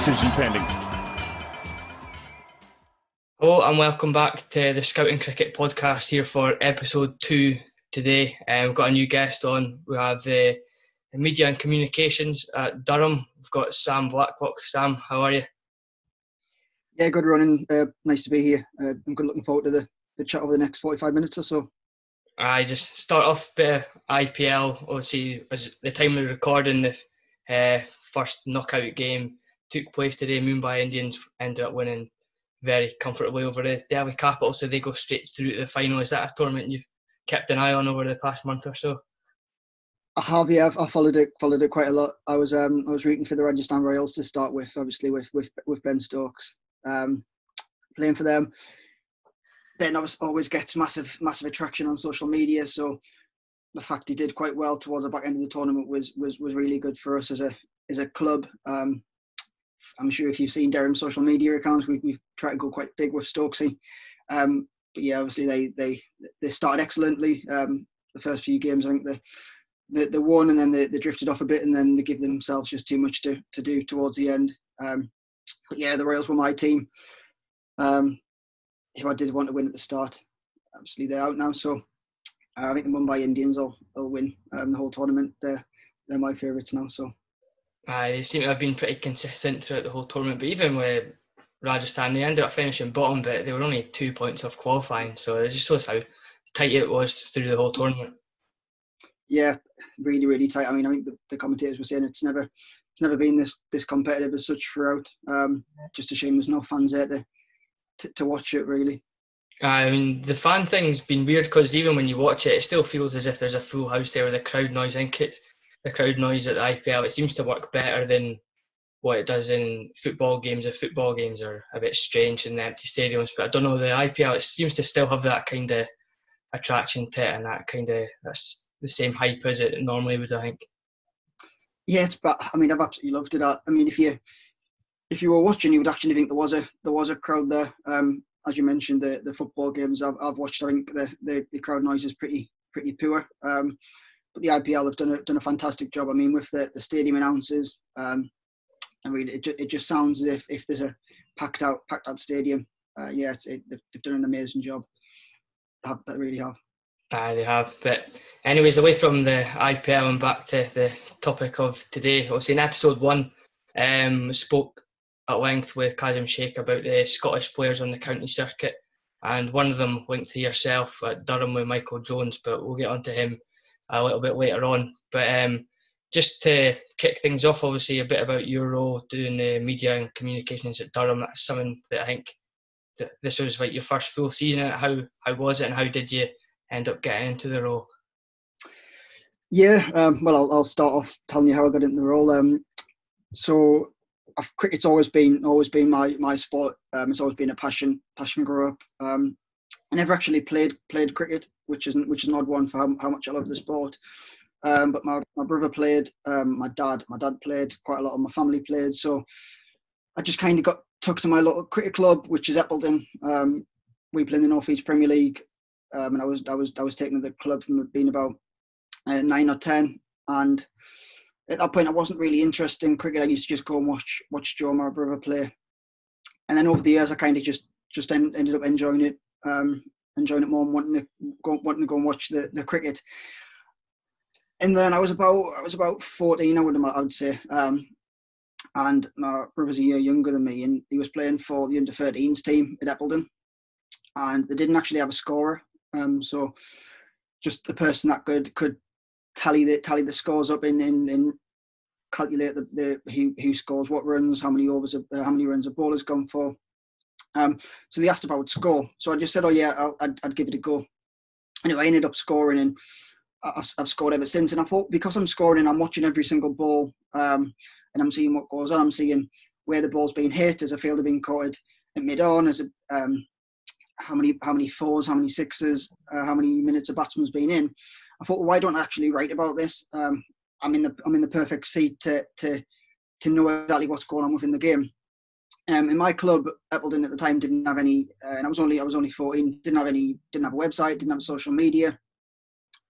Decision pending. Hello and welcome back to the Scouting Cricket Podcast here for episode two today. Um, we've got a new guest on. We have the, the Media and Communications at Durham. We've got Sam Blacklock. Sam, how are you? Yeah, good running. Uh, nice to be here. Uh, I'm good looking forward to the, the chat over the next 45 minutes or so. I just start off bit of IPL. Obviously, as the time of recording, the uh, first knockout game took place today. Mumbai Indians ended up winning very comfortably over the Delhi Capital, so they go straight through to the final. Is that a tournament you've kept an eye on over the past month or so? I have, yeah. I've, I followed it, followed it quite a lot. I was, um, I was rooting for the Rajasthan Royals to start with, obviously with with with Ben Stokes, um, playing for them. Ben always always gets massive, massive attraction on social media. So the fact he did quite well towards the back end of the tournament was was was really good for us as a as a club. Um, I'm sure if you've seen Durham social media accounts, we, we've tried to go quite big with Stokesy. Um, but yeah, obviously they they they started excellently. Um, the first few games, I think they they, they won and then they, they drifted off a bit and then they give themselves just too much to, to do towards the end. Um, but yeah, the Royals were my team. Um, if I did want to win at the start, obviously they're out now. So uh, I think the Mumbai Indians will, will win um, the whole tournament. They're they're my favourites now. So uh, they seem to have been pretty consistent throughout the whole tournament. But even with Rajasthan, they ended up finishing bottom, but they were only two points off qualifying. So it just shows how tight it was through the whole tournament. Yeah, really, really tight. I mean, I think the, the commentators were saying it's never it's never been this this competitive as such throughout. Um, just a shame there's no fans there to to, to watch it really. I mean, the fan thing's been weird because even when you watch it, it still feels as if there's a full house there with the crowd noise. I think it's the crowd noise at the IPL. It seems to work better than what it does in football games. The football games are a bit strange in the empty stadiums, but I don't know. The IPL it seems to still have that kind of attraction to it and that kind of that's the same hype as it normally would. I think. Yes, but I mean, I've absolutely loved it. I mean, if you if you were watching, you would actually think there was a there was a crowd there. Um, as you mentioned, the the football games I've, I've watched, I think the, the, the crowd noise is pretty pretty poor. Um, the IPL have done a, done a fantastic job. I mean, with the, the stadium announcers, um, I mean, it, it just sounds as if, if there's a packed out packed out stadium. Uh, yeah, it, they've, they've done an amazing job. They really have. Aye, they have. But anyways, away from the IPL and back to the topic of today. Obviously, in episode one, um, spoke at length with Kazim Sheikh about the Scottish players on the county circuit, and one of them linked to yourself at Durham with Michael Jones. But we'll get onto him a little bit later on. But um, just to kick things off, obviously a bit about your role doing the media and communications at Durham. That's something that I think that this was like your first full season. How how was it, and how did you end up getting into the role? Yeah, um, well, I'll, I'll, start off telling you how I got into the role. Um, so, I've, cricket's always been always been my my sport. Um, it's always been a passion passion growing up. I never actually played played cricket, which is which is an odd one for how, how much I love the sport. Um, but my, my brother played, um, my dad my dad played, quite a lot of my family played. So I just kind of got took to my local cricket club, which is Eppleton. Um, we play in the North East Premier League, um, and I was I was I was taking the club from being about uh, nine or ten, and at that point I wasn't really interested in cricket. I used to just go and watch watch Joe, my brother, play, and then over the years I kind of just just en- ended up enjoying it um, enjoying it more and wanting to go, wanting to go and watch the, the cricket. And then I was about I was about fourteen, I would I would say, um, and my brother's a year younger than me, and he was playing for the under 13s team at Eppleton, and they didn't actually have a scorer, um, so just the person that could could tally the tally the scores up in in, in calculate the, the who, who scores what runs, how many overs, uh, how many runs a ball has gone for, um, so they asked if I would score. So I just said, oh yeah, i would I'd give it a go. Anyway, I ended up scoring and I've, I've, scored ever since. And I thought because I'm scoring and I'm watching every single ball um, and I'm seeing what goes on, I'm seeing where the ball's being hit, as a fielder being caught at mid-on, as a, um, how many how many fours, how many sixes, uh, how many minutes a batsman's been in. I thought, well, why don't I actually write about this? Um, I'm in the I'm in the perfect seat to to to know exactly what's going on within the game Um, in my club, Eppleton at the time didn't have any, uh, and I was only I was only 14. Didn't have any, didn't have a website, didn't have social media.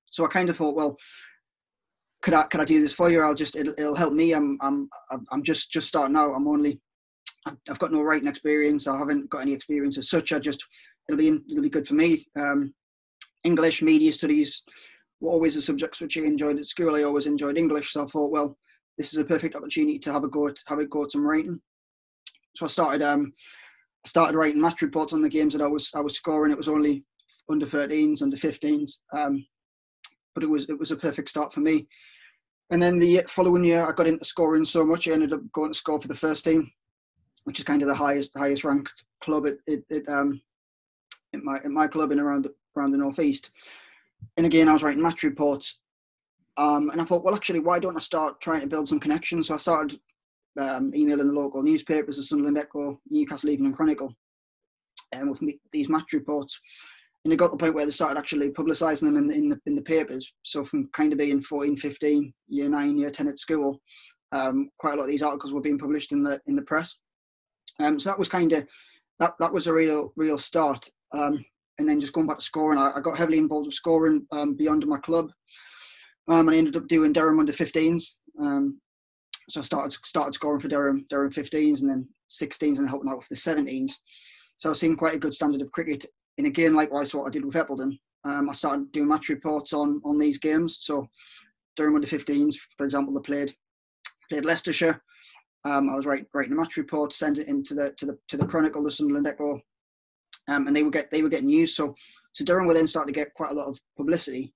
So I kind of thought, well, could I could I do this for you? I'll just it'll, it'll help me. I'm I'm I'm just just starting out. I'm only I've got no writing experience. I haven't got any experience as such. I just it'll be it'll be good for me. Um, English media studies were always the subjects which I enjoyed at school. I always enjoyed English, so I thought, well, this is a perfect opportunity to have a go at have a go at some writing. So I started um, I started writing match reports on the games that I was I was scoring. It was only under 13s, under 15s, um, but it was it was a perfect start for me. And then the following year, I got into scoring so much, I ended up going to score for the first team, which is kind of the highest highest ranked club at, it, it, um, at my at my club in around around the northeast. And again, I was writing match reports, um, and I thought, well, actually, why don't I start trying to build some connections? So I started um, emailing the local newspapers, the Sunderland Echo, Newcastle Evening Chronicle, and um, with these match reports. And it got to the point where they started actually publicising them in the, in the in the papers. So from kind of being 14, 15, year nine, year 10 at school, um, quite a lot of these articles were being published in the in the press. Um, so that was kind of that that was a real real start. Um, and then just going back to scoring, I, I got heavily involved with scoring um, beyond my club. Um, and I ended up doing Durham under 15s. Um, so I started started scoring for Durham, Durham 15s, and then 16s, and helping out with the 17s. So I was seeing quite a good standard of cricket. And again, likewise, what I did with Eppleton, um, I started doing match reports on on these games. So Durham under 15s, for example, they played played Leicestershire. Um, I was writing, writing a match report, send it into the to the to the Chronicle, the Sunderland Echo, um, and they would get they were getting used. So so Durham would then start to get quite a lot of publicity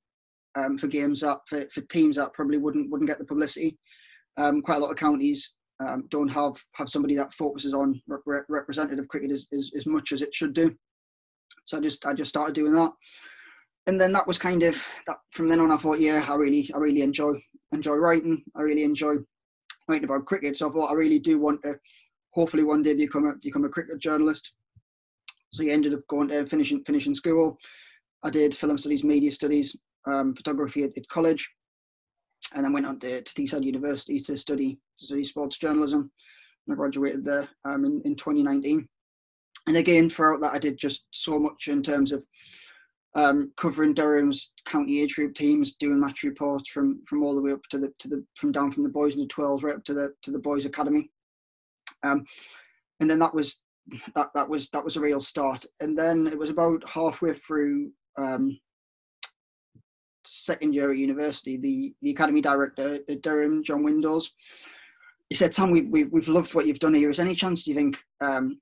um, for games that for, for teams that probably wouldn't wouldn't get the publicity. Um, quite a lot of counties um, don't have have somebody that focuses on rep- representative cricket as, as, as much as it should do. So I just I just started doing that, and then that was kind of that. From then on, I thought, yeah, I really I really enjoy enjoy writing. I really enjoy writing about cricket. So I thought I really do want to hopefully one day become a become a cricket journalist. So he ended up going to finishing finishing school. I did film studies, media studies, um, photography at, at, college, and then went on to, to Teesside University to study to study sports journalism. And I graduated there um, in, in 2019. And again, throughout that, I did just so much in terms of um, covering Durham's county age group teams, doing match reports from from all the way up to the to the from down from the boys in the 12s right up to the to the boys academy. Um, and then that was that that was that was a real start. And then it was about halfway through um, second year at university, the the academy director at Durham, John Windows, he said, "Tom, we've we've, we've loved what you've done here. Is any chance do you think um,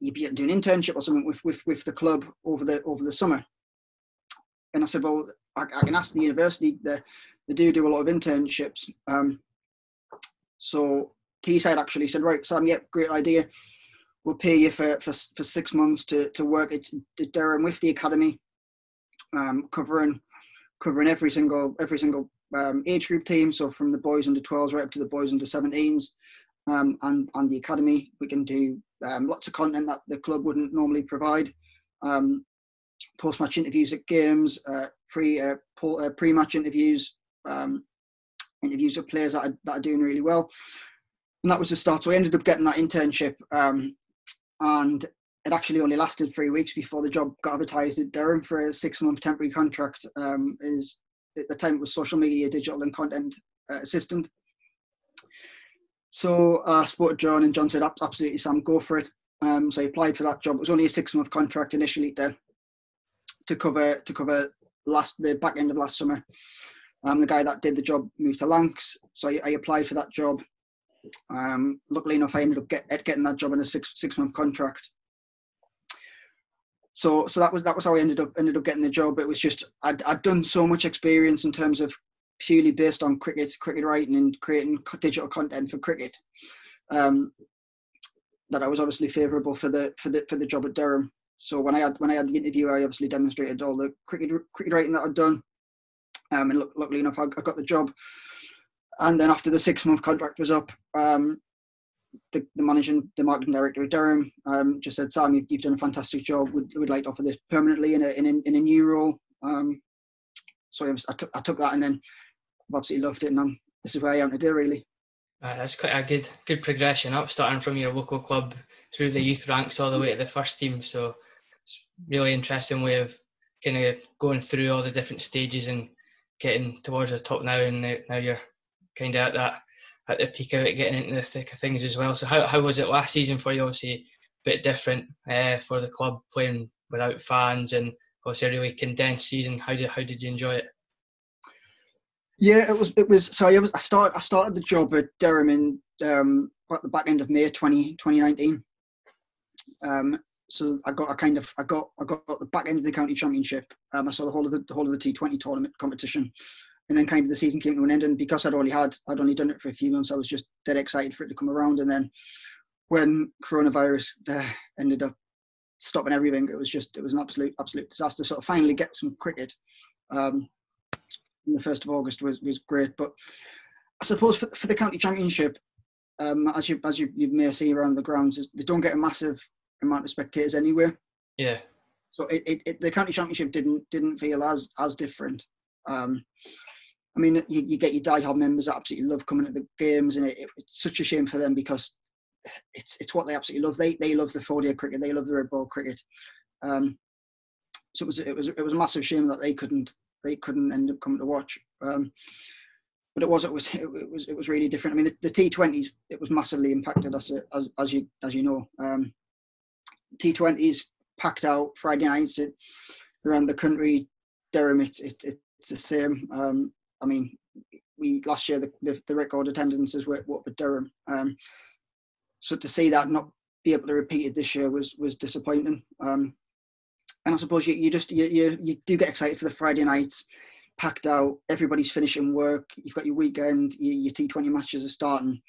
you'd be doing an internship or something with, with with the club over the over the summer?" And I said, "Well, I, I can ask the university. They they do do a lot of internships." Um, so Teesside actually said, "Right, Sam, yep, great idea." We'll pay you for, for, for six months to, to work at, at Durham with the academy, um, covering covering every single every single um, age group team. So from the boys under 12s right up to the boys under 17s, um, and and the academy, we can do um, lots of content that the club wouldn't normally provide. Um, Post match interviews at games, uh, pre uh, uh, pre match interviews, um, interviews with players that are, that are doing really well and that was the start. So I ended up getting that internship and it actually only lasted three weeks before the job got advertised at Durham for a six-month temporary contract. Um, is at the time it was social media, digital, and content uh, assistant. So I spoke to John, and John said, "Absolutely, Sam, go for it." Um, so I applied for that job. It was only a six-month contract initially to to cover to cover last the back end of last summer. Um, the guy that did the job moved to Lancs, so I, I applied for that job. Um, luckily enough, I ended up get, getting that job in a six six month contract. So so that was that was how I ended up ended up getting the job. It was just I'd, I'd done so much experience in terms of purely based on cricket cricket writing and creating digital content for cricket. Um, that I was obviously favourable for the for the for the job at Durham. So when I had when I had the interview, I obviously demonstrated all the cricket cricket writing that I'd done. Um, and luckily enough, I, I got the job. And then after the six month contract was up, um, the, the managing, the marketing director at Durham, um, just said, Sam, you've, you've, done a fantastic job. We'd, we'd like to offer this permanently in a, in a, in a new role. Um, so I, was, I, took, I took that and then I've absolutely loved it. And I'm, this is where I am today, really. Uh, that's quite a good good progression up, starting from your local club through the youth ranks all the way to the first team. So it's really interesting way of kind of going through all the different stages and getting towards the top now. And now you're kind of at that at the peak of it, getting into the thick of things as well. So how how was it last season for you? Obviously, a bit different uh, for the club playing without fans and obviously a really condensed season. How did how did you enjoy it? Yeah, it was. It was. So I was. I started. I started the job at Durham in um, at the back end of May 20, 2019. Um, so I got. I kind of. I got. I got the back end of the county championship. Um, I saw the whole of the, the whole of the T Twenty tournament competition, and then kind of the season came to an end. And because I'd only had, I'd only done it for a few months, I was just dead excited for it to come around. And then when coronavirus uh, ended up stopping everything, it was just. It was an absolute, absolute disaster. So finally get some cricket. Um, the first of August was was great. But I suppose for, for the county championship, um, as you as you, you may see around the grounds, is they don't get a massive amount of spectators anywhere. Yeah. So it, it, it the county championship didn't didn't feel as as different. Um, I mean, you, you get your die-hard members that absolutely love coming to the games, and it, it's such a shame for them because it's it's what they absolutely love. They they love the 4 cricket, they love the red ball cricket. Um, so it was it was it was a massive shame that they couldn't they couldn't end up coming to watch. Um, but it was it was it was it was really different. I mean, the, the T20s it was massively impacted as as as you as you know. Um, T20s packed out Friday nights it, around the country. Durham, it, it, it's the same. Um, I mean, we last year the, the, the record attendances were what with Durham. Um, so to see that not be able to repeat it this year was was disappointing. Um, and I suppose you, you just you, you, you do get excited for the Friday nights, packed out. Everybody's finishing work. You've got your weekend. Your, your T20 matches are starting,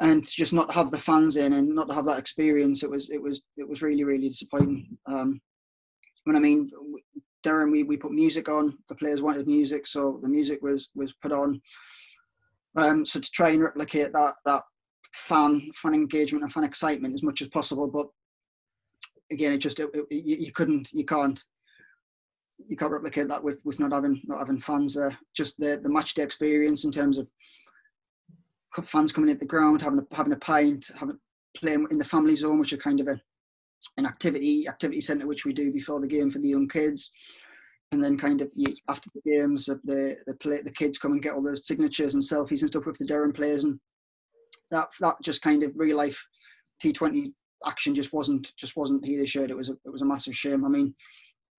and just not have the fans in and not to have that experience, it was it was it was really really disappointing. Um, I mean Durham, we, we put music on. The players wanted music, so the music was was put on. Um, so to try and replicate that that fan fan engagement and fan excitement as much as possible, but again, it just it, it, you, you, couldn't, you can't, you can't replicate that with, with not having not having fans there. Just the the match day experience in terms of fans coming at the ground, having a having a pint, having playing in the family zone, which are kind of a an activity activity centre which we do before the game for the young kids. And then kind of after the games, the the play, the kids come and get all those signatures and selfies and stuff with the Durham players, and that that just kind of real life T20 action just wasn't just wasn't here this year. It was a, it was a massive shame. I mean,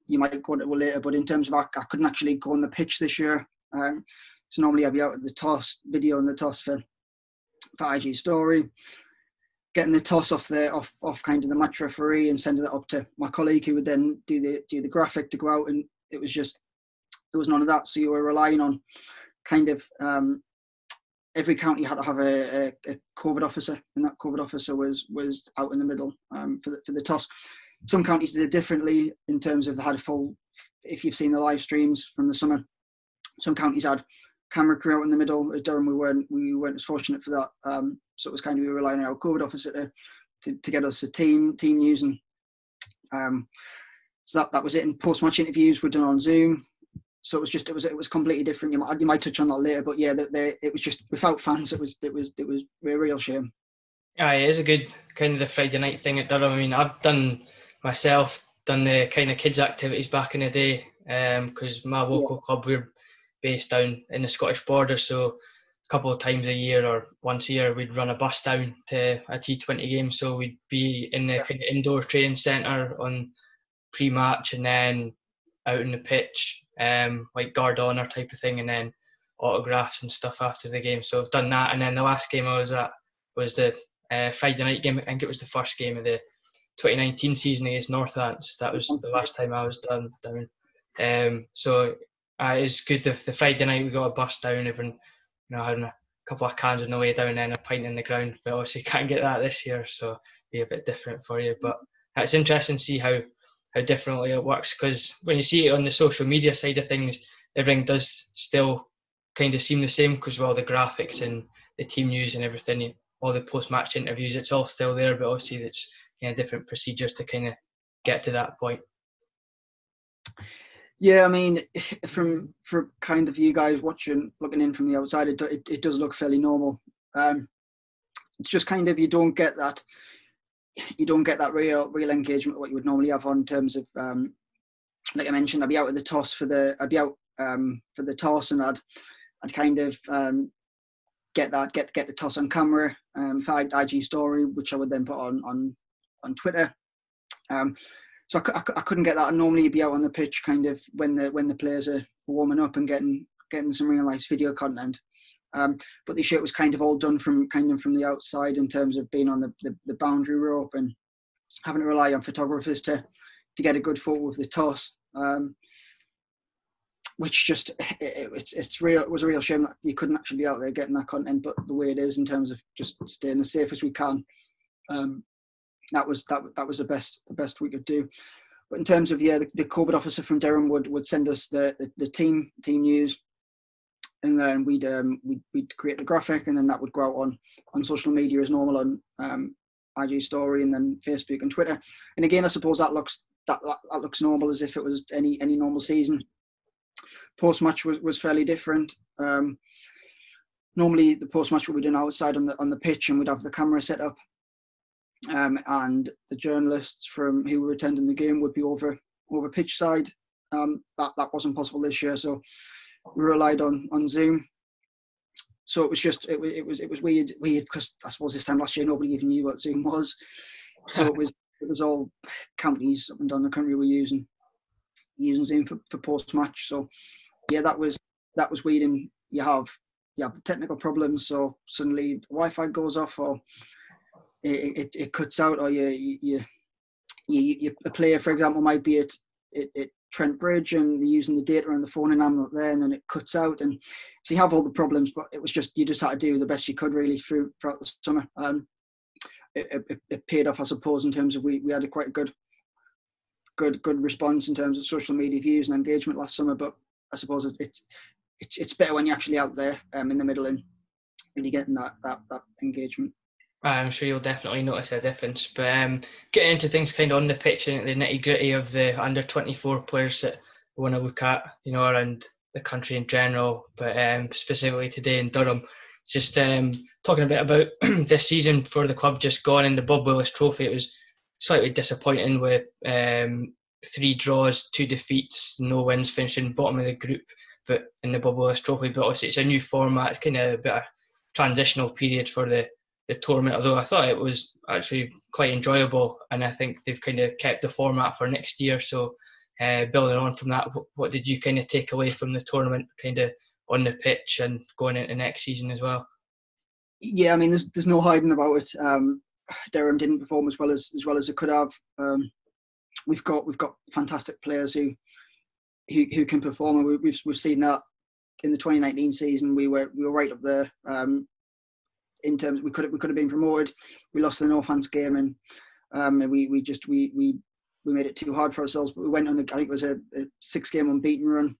you might go into it later, but in terms of I, I couldn't actually go on the pitch this year. Um, so normally I'd be out at the toss video on the toss for for IG story, getting the toss off the off off kind of the match referee and sending it up to my colleague who would then do the do the graphic to go out and it was just there was none of that. So you were relying on kind of um, every county had to have a, a, a, COVID officer, and that COVID officer was was out in the middle um, for the, for the toss. Some counties did it differently in terms of they had a full. If you've seen the live streams from the summer, some counties had camera crew out in the middle. At Durham, we weren't we weren't as fortunate for that. Um, so it was kind of we were relying on our COVID officer to, to, to get us a team team news and um, so that, that was it. And post match interviews were done on Zoom so it was just it was it was completely different. You might you might touch on that later, but yeah, the, the, it was just without fans. It was it was it was a real shame. Aye, it is a good kind of the Friday night thing at Durham. I mean, I've done myself done the kind of kids activities back in the day because um, my local yeah. club we're based down in the Scottish border, so a couple of times a year or once a year we'd run a bus down to a T20 game. So we'd be in the yeah. kind of indoor training centre on pre-match and then out in the pitch um, like guard honor type of thing, and then autographs and stuff after the game. So I've done that, and then the last game I was at was the uh, Friday night game. I think it was the first game of the 2019 season against Northants. That was the last time I was done down. Um, so uh, it's good the, the Friday night we got a bus down, everyone you know having a couple of cans on the way down and a pint in the ground. But obviously can't get that this year, so be a bit different for you. But it's interesting to see how how differently it works because when you see it on the social media side of things, everything does still kind of seem the same because all the graphics and the team news and everything, all the post-match interviews, it's all still there, but obviously it's kind of different procedures to kind of get to that point. Yeah, I mean, from for kind of you guys watching, looking in from the outside, it, it, it does look fairly normal. Um, it's just kind of you don't get that you don't get that real real engagement what you would normally have on terms of um, like I mentioned, I'd be out at the toss for the I'd be out um, for the toss and I'd I'd kind of um, get that get get the toss on camera um, for IG story, which I would then put on on on Twitter. Um, so I, I, I couldn't get that. And normally you'd be out on the pitch kind of when the when the players are warming up and getting getting some real nice video content. Um, but the shit was kind of all done from kind of from the outside in terms of being on the, the, the boundary rope and having to rely on photographers to to get a good photo of the toss. Um, which just it, it's it's real it was a real shame that you couldn't actually be out there getting that content but the way it is in terms of just staying as safe as we can um, that was that that was the best the best we could do but in terms of yeah the, the covid officer from durham would would send us the the, the team team news and then we'd um we'd, we'd create the graphic and then that would go out on on social media as normal on um IG story and then Facebook and Twitter. And again, I suppose that looks that, that looks normal as if it was any any normal season. Post match was, was fairly different. Um, normally, the post match would be done outside on the on the pitch, and we'd have the camera set up, um, and the journalists from who were attending the game would be over over pitch side. Um, that that wasn't possible this year, so we relied on on Zoom. So it was just it was it was it was weird weird because I suppose this time last year nobody even knew what Zoom was, so it was it was all companies up and down the country were using using Zoom for, for post match. So yeah, that was that was weird. And you have you have the technical problems. So suddenly Wi-Fi goes off, or it, it, it cuts out, or you you you, you a player, for example, might be at it Trent Bridge and they're using the data on the phone and I'm not there, and then it cuts out, and so you have all the problems. But it was just you just had to do the best you could really through throughout the summer. Um, it, it, it, paid off, I suppose, in terms of we, we had a quite good, good, good response in terms of social media views and engagement last summer. But I suppose it, it's it's it's better when you're actually out there um, in the middle and really getting that that that engagement. I'm sure you'll definitely notice a difference. But um, getting into things kind of on the pitch and the nitty gritty of the under 24 players that we want to look at, you know, around the country in general, but um, specifically today in Durham just um, talking a bit about this season for the club just gone in the Bob Willis Trophy. It was slightly disappointing with um, three draws, two defeats, no wins, finishing bottom of the group. But in the Bob Willis Trophy, but obviously it's a new format. It's kind of a bit of transitional period for the the tournament. Although I thought it was actually quite enjoyable, and I think they've kind of kept the format for next year. So uh, building on from that, what, did you kind of take away from the tournament? Kind of on the pitch and going into next season as well. Yeah, I mean, there's there's no hiding about it. Um, Durham didn't perform as well as as well as it could have. Um, we've got we've got fantastic players who who, who can perform, and we, have we've, we've seen that in the 2019 season. We were we were right up there. Um, in terms, we could have, we could have been promoted. We lost the Northants game, and um, we we just we we we made it too hard for ourselves. But we went on, a, I think it was a, a six game unbeaten run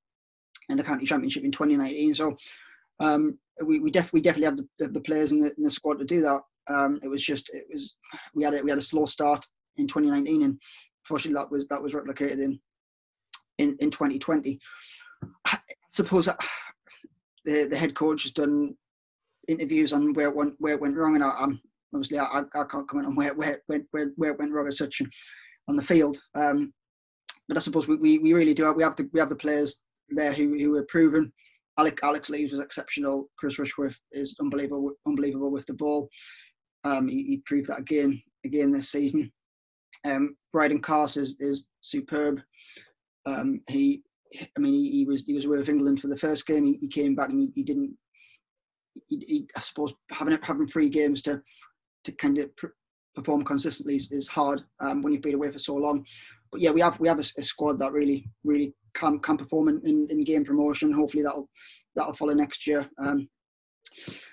in the county championship in 2019. So um, we, we, def- we definitely have the, the players in the, in the, squad to do that. Um, it was just it was we had a, we had a slow start in 2019, and fortunately that was that was replicated in in, in 2020. I suppose the the head coach has done interviews on where it went where it went wrong, and I, am obviously I, I can't comment on where where where where it went wrong as such on the field. Um, but I suppose we, we, we really do have, we have the we have the players there who who were proven. Alex, Alex was exceptional. Chris Rushworth is unbelievable, unbelievable with the ball. Um, he, he, proved that again, again this season. Um, Brydon Carse is, is superb. Um, he, I mean, he, he, was he was away with England for the first game. He, he came back and he, he didn't. I suppose having having three games to to kind of pr- perform consistently is, is hard um, when you've been away for so long. But yeah, we have we have a, a squad that really really can can perform in, in, game promotion. Hopefully that'll that'll follow next year. Um,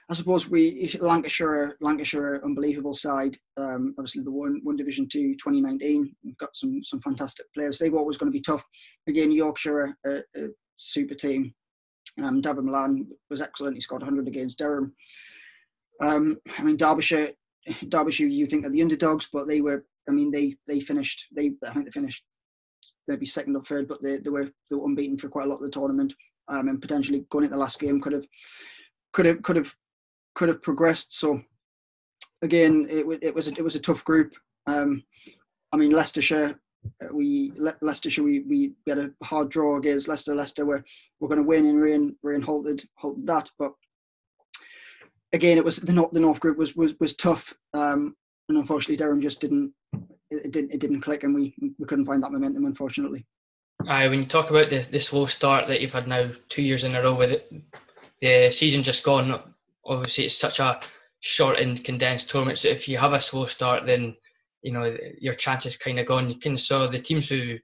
I suppose we Lancashire Lancashire unbelievable side. Um, obviously the one one Division Two 2019. We've got some some fantastic players. They were always going to be tough. Again, Yorkshire a super team. Um, Dawid Malan was excellent. He scored 100 against Durham. Um, I mean Derbyshire Derbyshire you think are the underdogs, but they were. I mean they they finished. They I think they finished maybe second or third, but they, they were they were unbeaten for quite a lot of the tournament, um, and potentially going into the last game could have could have could have could have progressed. So again, it, it was a, it was a tough group. Um, I mean, Leicestershire, we Le- Leicestershire, we, we had a hard draw against Leicester. Leicester were were going to win, and Rain Rain halted halted that. But again, it was the North the North group was was was tough, um, and unfortunately, Durham just didn't it, it didn't it didn't click, and we we couldn't find that momentum, unfortunately. Aye, when you talk about the, the slow start that you've had now two years in a row with it, the season just gone, obviously it's such a short and condensed tournament. So if you have a slow start, then you know your chances kind of gone. You can saw the teams who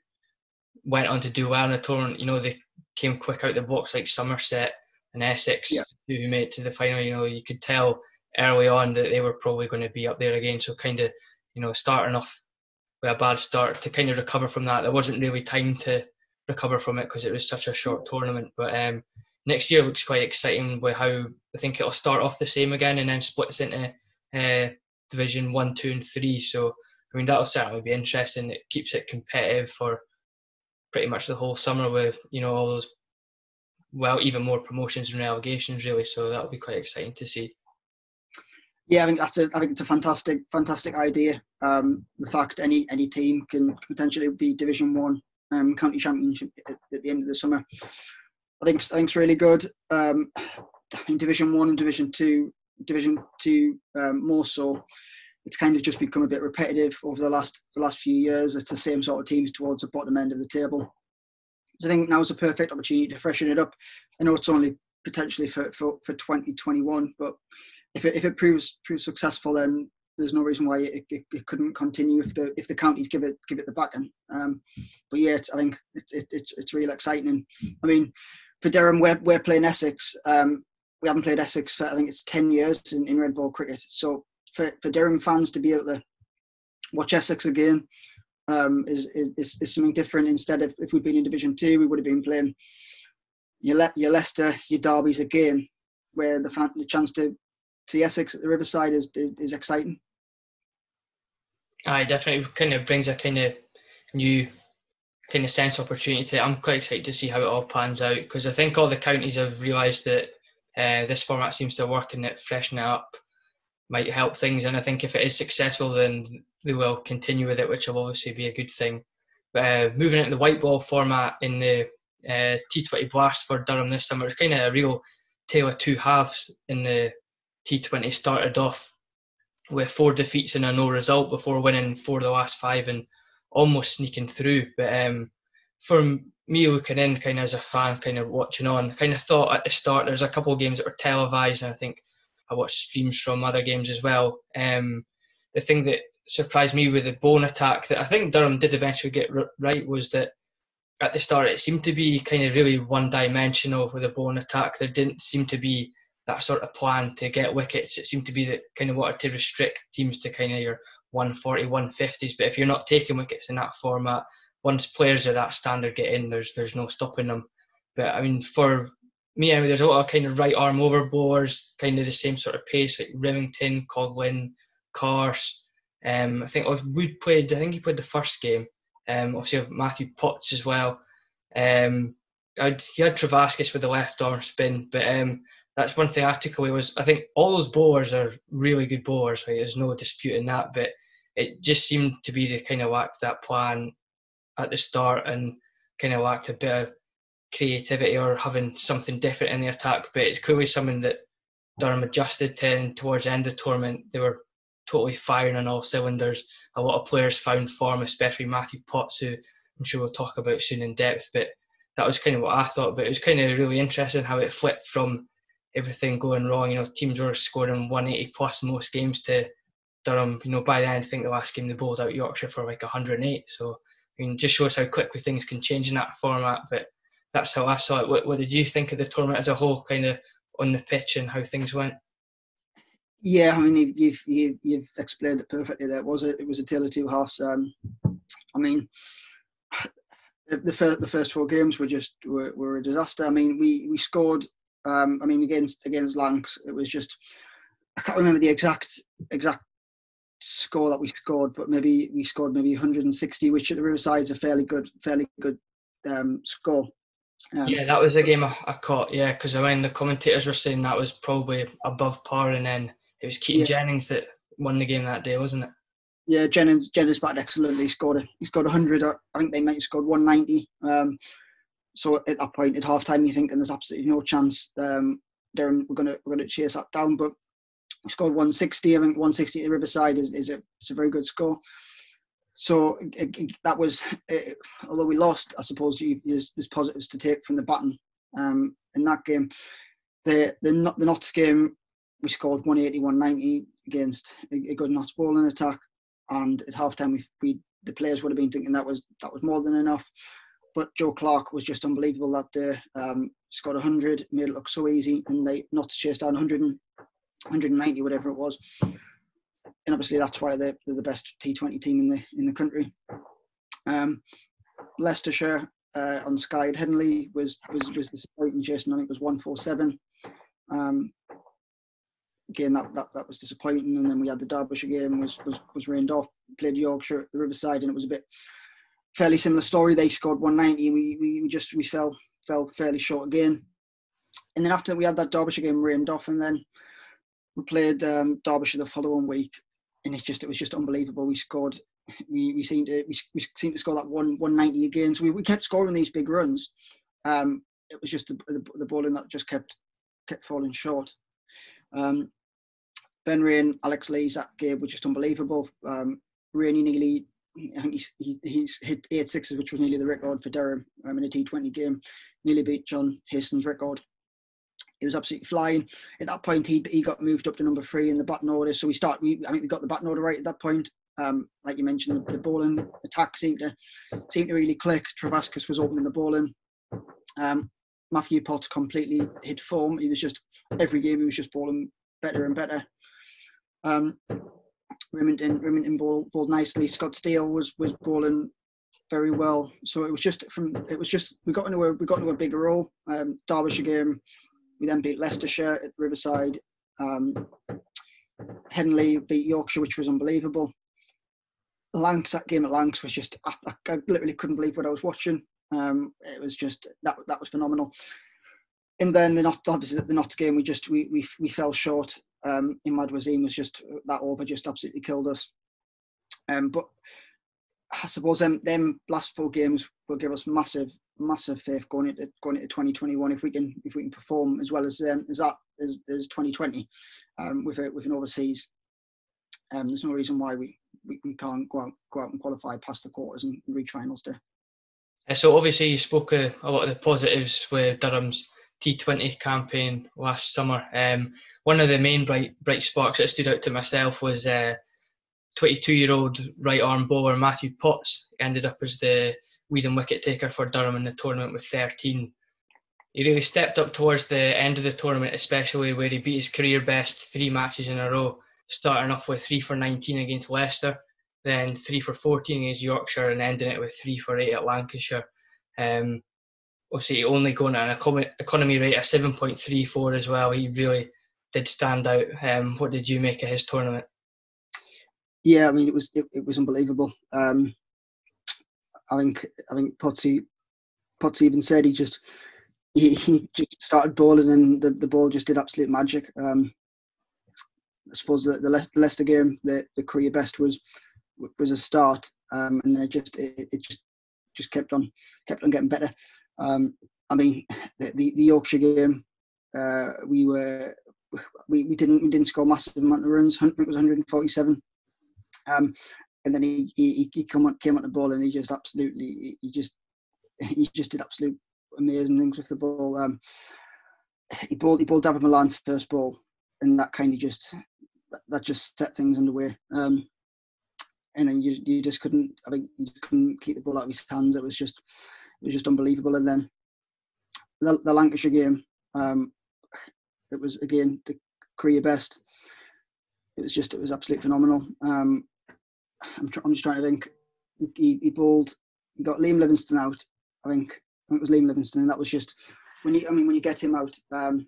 went on to do well in the tournament. You know they came quick out the box like Somerset and Essex, yeah. who made it to the final. You know you could tell early on that they were probably going to be up there again. So kind of you know starting off with a bad start to kind of recover from that. There wasn't really time to recover from it because it was such a short tournament. But um, next year looks quite exciting with how I think it'll start off the same again and then splits into uh, Division One, Two, and Three. So I mean that'll certainly be interesting. It keeps it competitive for pretty much the whole summer with you know all those well even more promotions and relegations really. So that'll be quite exciting to see. Yeah, I think that's a. I think it's a fantastic, fantastic idea. Um, the fact any any team can potentially be Division One um, county championship at, at, the end of the summer. I think I think it's really good. Um, in Division One and Division Two, Division Two um, more so. It's kind of just become a bit repetitive over the last the last few years. It's the same sort of teams towards the bottom end of the table. So I think now is a perfect opportunity to freshen it up. I know it's only potentially for for, for 2021, but if it, if it proves proves successful, then there's no reason why it, it, it, couldn't continue if the if the counties give it give it the backing. Um, but yeah, I think it's it, it's it's really exciting. And I mean, for Durham, we're we're playing Essex. Um, we haven't played Essex for I think it's ten years in, in red ball cricket. So for, for Durham fans to be able to watch Essex again um, is, is is something different. Instead of if we'd been in Division Two, we would have been playing your Le- your Leicester, your Derbies again, where the fan, the chance to see Essex at the Riverside is, is, is exciting. Aye, definitely kind of brings a kind of new kind of sense of opportunity. I'm quite excited to see how it all pans out because I think all the counties have realised that uh, this format seems to work and it freshening it up might help things. And I think if it is successful, then they will continue with it, which will obviously be a good thing. But, uh, moving into the white ball format in the uh, T20 Blast for Durham this summer, it's kind of a real tale of two halves in the T20 started off with four defeats and a no result before winning four of the last five and almost sneaking through. But um, for me looking in, kind of as a fan, kind of watching on, kind of thought at the start there's a couple of games that were televised, and I think I watched streams from other games as well. Um, the thing that surprised me with the bone attack that I think Durham did eventually get right was that at the start it seemed to be kind of really one dimensional with the bone attack. There didn't seem to be that sort of plan to get wickets. It seemed to be that kind of wanted to restrict teams to kind of your 140, 150s. But if you're not taking wickets in that format, once players of that standard get in, there's there's no stopping them. But I mean, for me, there's a lot of kind of right arm over bowlers, kind of the same sort of pace like Rimington, Coughlin, Carse. Um, I think Wood played. I think he played the first game. Um, obviously, have Matthew Potts as well. Um, I'd, he had Trevaskis with the left arm spin, but um, that's one thing I took away was I think all those bowlers are really good bowlers. Right? There's no dispute disputing that, but it just seemed to be the kind of lacked that plan at the start and kind of lacked a bit of creativity or having something different in the attack. But it's clearly something that Durham adjusted to, and towards the end of the tournament they were totally firing on all cylinders. A lot of players found form, especially Matthew Potts, who I'm sure we'll talk about soon in depth. But that was kind of what I thought. But it was kind of really interesting how it flipped from everything going wrong. You know, teams were scoring 180 plus most games to Durham. You know, by the end, I think the last game they bowled out Yorkshire for like 108. So I mean, just shows how quickly things can change in that format. But that's how I saw it. What, what did you think of the tournament as a whole, kind of on the pitch and how things went? Yeah, I mean, you've you've you've explained it perfectly. There was it. It was a tale of two halves. Um, I mean, the first, the first four games were just were, were a disaster. I mean, we we scored um, I mean, against against Lancs, it was just I can't remember the exact exact score that we scored, but maybe we scored maybe 160, which at the Riverside is a fairly good fairly good um, score. Um, yeah, that was a game I, I caught. Yeah, because I mean the commentators were saying that was probably above par, and then it was Keaton yeah. Jennings that won the game that day, wasn't it? Yeah, Jennings Jennings batted excellently. He scored a, he scored 100. I think they might have scored 190. Um, so at that point, at half time, you think, and there's absolutely no chance um, Durham we're gonna we're gonna chase that down. But scored 160. I think 160 at the Riverside is, is a it's a very good score. So that was, it, although we lost, I suppose there's, positives to take from the baton um, in that game. The the not, the Notts game, we scored 180, 190 against a, good Notts bowling attack, and at half time we, we the players would have been thinking that was that was more than enough. But Joe Clarke was just unbelievable that day. Um, scored 100, made it look so easy, and they Notts chased down 100 190, whatever it was and obviously that's why they're, they're the best T20 team in the in the country. Um, Leicestershire uh, on Sky at Headingley was was was disappointing. Jason, I think it was one four seven. Um, again, that, that that was disappointing. And then we had the Derbyshire game was was was rained off. Played Yorkshire at the Riverside, and it was a bit fairly similar story. They scored 190. We we just we fell fell fairly short again. And then after we had that Derbyshire game rained off, and then we played um, Derbyshire the following week, and it's just it was just unbelievable. We scored. We, we seemed to we, we seemed to score that one 190 again. So we, we kept scoring these big runs. Um, it was just the, the, the bowling that just kept kept falling short. Um, ben Raine, Alex Lees, that game was just unbelievable. Um, Rainey nearly, I think he's, he, he's hit eight sixes, which was nearly the record for Durham um, in a T20 game. Nearly beat John Hastings' record he was absolutely flying. At that point, he he got moved up to number three in the batting order. So we start. We I think we got the batting order right at that point. Um, like you mentioned, the, the bowling attack seemed to seemed to really click. Trevaskis was opening the bowling. Um, Matthew Potts completely hit form. He was just every game he was just bowling better and better. Um, Rimington Rimington bowled, bowled nicely. Scott Steel was was bowling very well. So it was just from it was just we got into a we got into a bigger role. Um, Derbyshire game we then beat Leicestershire at Riverside. Um, Headingley beat Yorkshire, which was unbelievable. Lancs, that game at Lancs was just, I, I literally couldn't believe what I was watching. Um, it was just, that that was phenomenal. And then the Notts, obviously the Notts game, we just, we, we, we fell short. Um, Imad Wasim was just, that over just absolutely killed us. Um, but I suppose them, them last four games will give us massive massive faith going into going into 2021 if we can if we can perform as well as then as that as, as 2020 um, with a, with an overseas. Um, there's no reason why we, we, we can't go out go out and qualify past the quarters and reach finals. Uh, so obviously you spoke a, a lot of the positives with Durham's T20 campaign last summer. Um, one of the main bright bright sparks that stood out to myself was Uh, 22 uh, year old right arm bowler Matthew Potts ended up as the leading wicket taker for Durham in the tournament with 13. He really stepped up towards the end of the tournament, especially where he beat his career best three matches in a row, starting off with three for 19 against Leicester, then three for 14 against Yorkshire, and ending it with three for eight at Lancashire. Um, obviously, only going at an economy rate of 7.34 as well. He really did stand out. Um, what did you make of his tournament? Yeah, I mean, it was it, it was unbelievable. Um, I think I think Potsy even said he just he, he just started bowling and the, the ball just did absolute magic. Um, I suppose the, the Leicester game, the, the career best was was a start, um, and it just it, it, just just kept on kept on getting better. Um, I mean, the, the, the Yorkshire game, uh, we were we, we didn't we didn't score massive amount of runs. It was 147. Um, and then he he, he come on, came on the ball and he just absolutely he just he just did absolute amazing things with the ball. Um, he bowled he bowled Dawid Malan first ball, and that kind of just that just set things underway. Um, and then you you just couldn't I think you couldn't keep the ball out of his hands. It was just it was just unbelievable. And then the, the Lancashire game, um, it was again the career best. It was just it was absolutely phenomenal. Um, I'm, tr- I'm just trying to think. He, he bowled. He got Liam Livingstone out. I think. I think it was Liam Livingstone, and that was just when you. I mean, when you get him out. Um,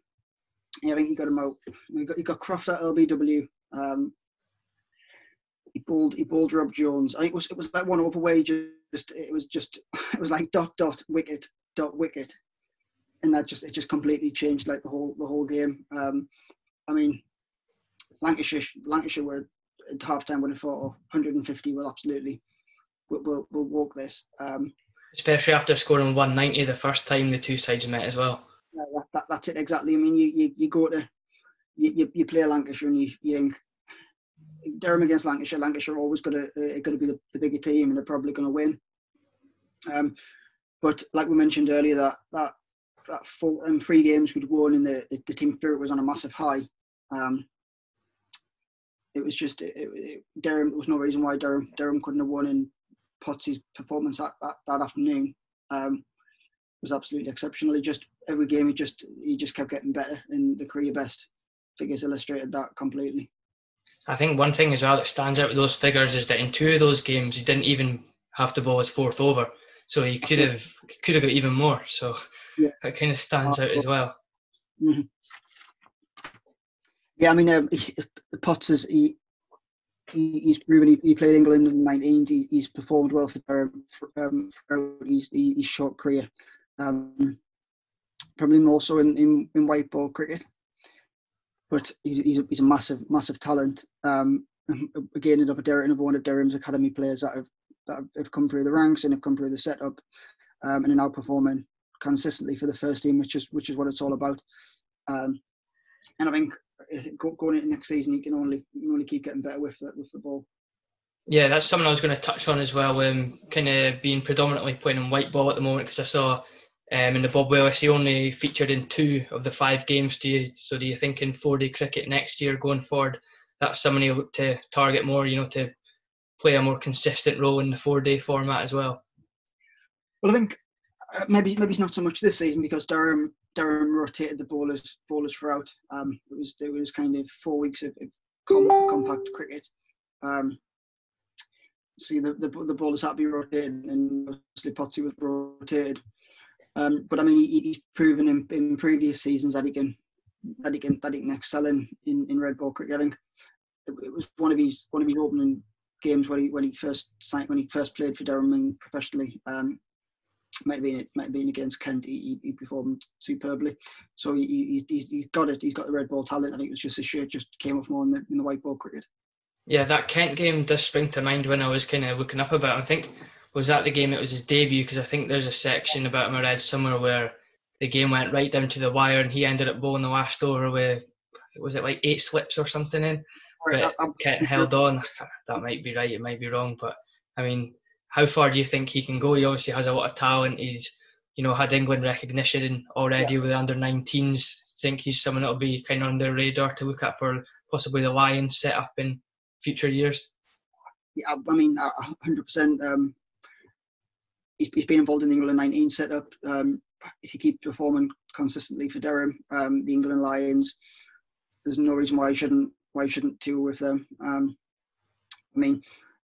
yeah, I think he got him out. He got, he got Croft at LBW. Um, he bowled. He bowled Rob Jones. I think it was. It was like one overway. Just. It was just. It was like dot dot wicket dot wicket. and that just it just completely changed like the whole the whole game. Um, I mean, Lancashire Lancashire were at half time would have thought oh, 150 will absolutely will will will walk this. Um, Especially after scoring 190 the first time the two sides met as well. Yeah, that, that, that's it exactly. I mean, you, you, you go to you, you, you play Lancashire and you, you think Durham against Lancashire. Lancashire always going to uh, going to be the, the bigger team and they're probably going to win. Um, but like we mentioned earlier, that that that four and um, three games we'd won and the, the, the team spirit was on a massive high. Um, it was just it, it, Durham. There was no reason why Durham Durham couldn't have won. And Potts' performance that, that, that afternoon um, was absolutely exceptional. He just every game he just he just kept getting better, and the career best figures illustrated that completely. I think one thing as well that stands out with those figures is that in two of those games he didn't even have to bowl his fourth over, so he could have could have got even more. So yeah. it kind of stands out as well. Mm-hmm. Yeah, I mean, um, Potts he, he, he's proven he, he, played England in the 19s. He, he's performed well for, for um, throughout his, his short career. Um, probably more so in, in, in white ball cricket. But he's, he's, a, he's a massive, massive talent. Um, again, another, another one of Durham's academy players that have, that have come through the ranks and have come through the setup um, and are now performing consistently for the first team, which is which is what it's all about. Um, and I think going into next season, you can only you can only keep getting better with the, with the ball. Yeah, that's something I was going to touch on as well. Um, kind of being predominantly playing in white ball at the moment because I saw um, in the Bob Willis he only featured in two of the five games. Do you so do you think in four day cricket next year going forward that's someone you look to target more? You know, to play a more consistent role in the four day format as well. Well, I think maybe maybe it's not so much this season because Durham Durham rotated the bowlers bowlers throughout. Um, it was it was kind of four weeks of, com- compact cricket. Um, see the, the the bowlers had to be rotated, and mostly Potty was rotated. Um, but I mean, he, he's proven in, in previous seasons that he can that he can that he can excel in in, in red ball cricket. I think it, it was one of his one of his opening games when he when he first signed when he first played for Durham and professionally. Um, might have been might have been against Kent. He, he performed superbly. So he, he's, he's got it. He's got the red ball talent. I think it was just his shirt just came off more in the, in the white ball cricket. Yeah, that Kent game does spring to mind when I was kind of looking up about. It. I think was that the game. It was his debut because I think there's a section about him I read somewhere where the game went right down to the wire and he ended up bowling the last over with was it like eight slips or something in. But Kent held on. That might be right. It might be wrong. But I mean, how far do you think he can go? He obviously has a lot of talent. He's, you know, had England recognition already yeah. with the under 19s. Think he's someone that'll be kind of on the radar to look at for possibly the Lions set up in future years. Yeah, I mean, hundred percent. Um, he's, he's been involved in the England 19 setup. Um, if he keeps performing consistently for Durham, um, the England Lions, there's no reason why he shouldn't why he shouldn't tour with them. Um, I mean,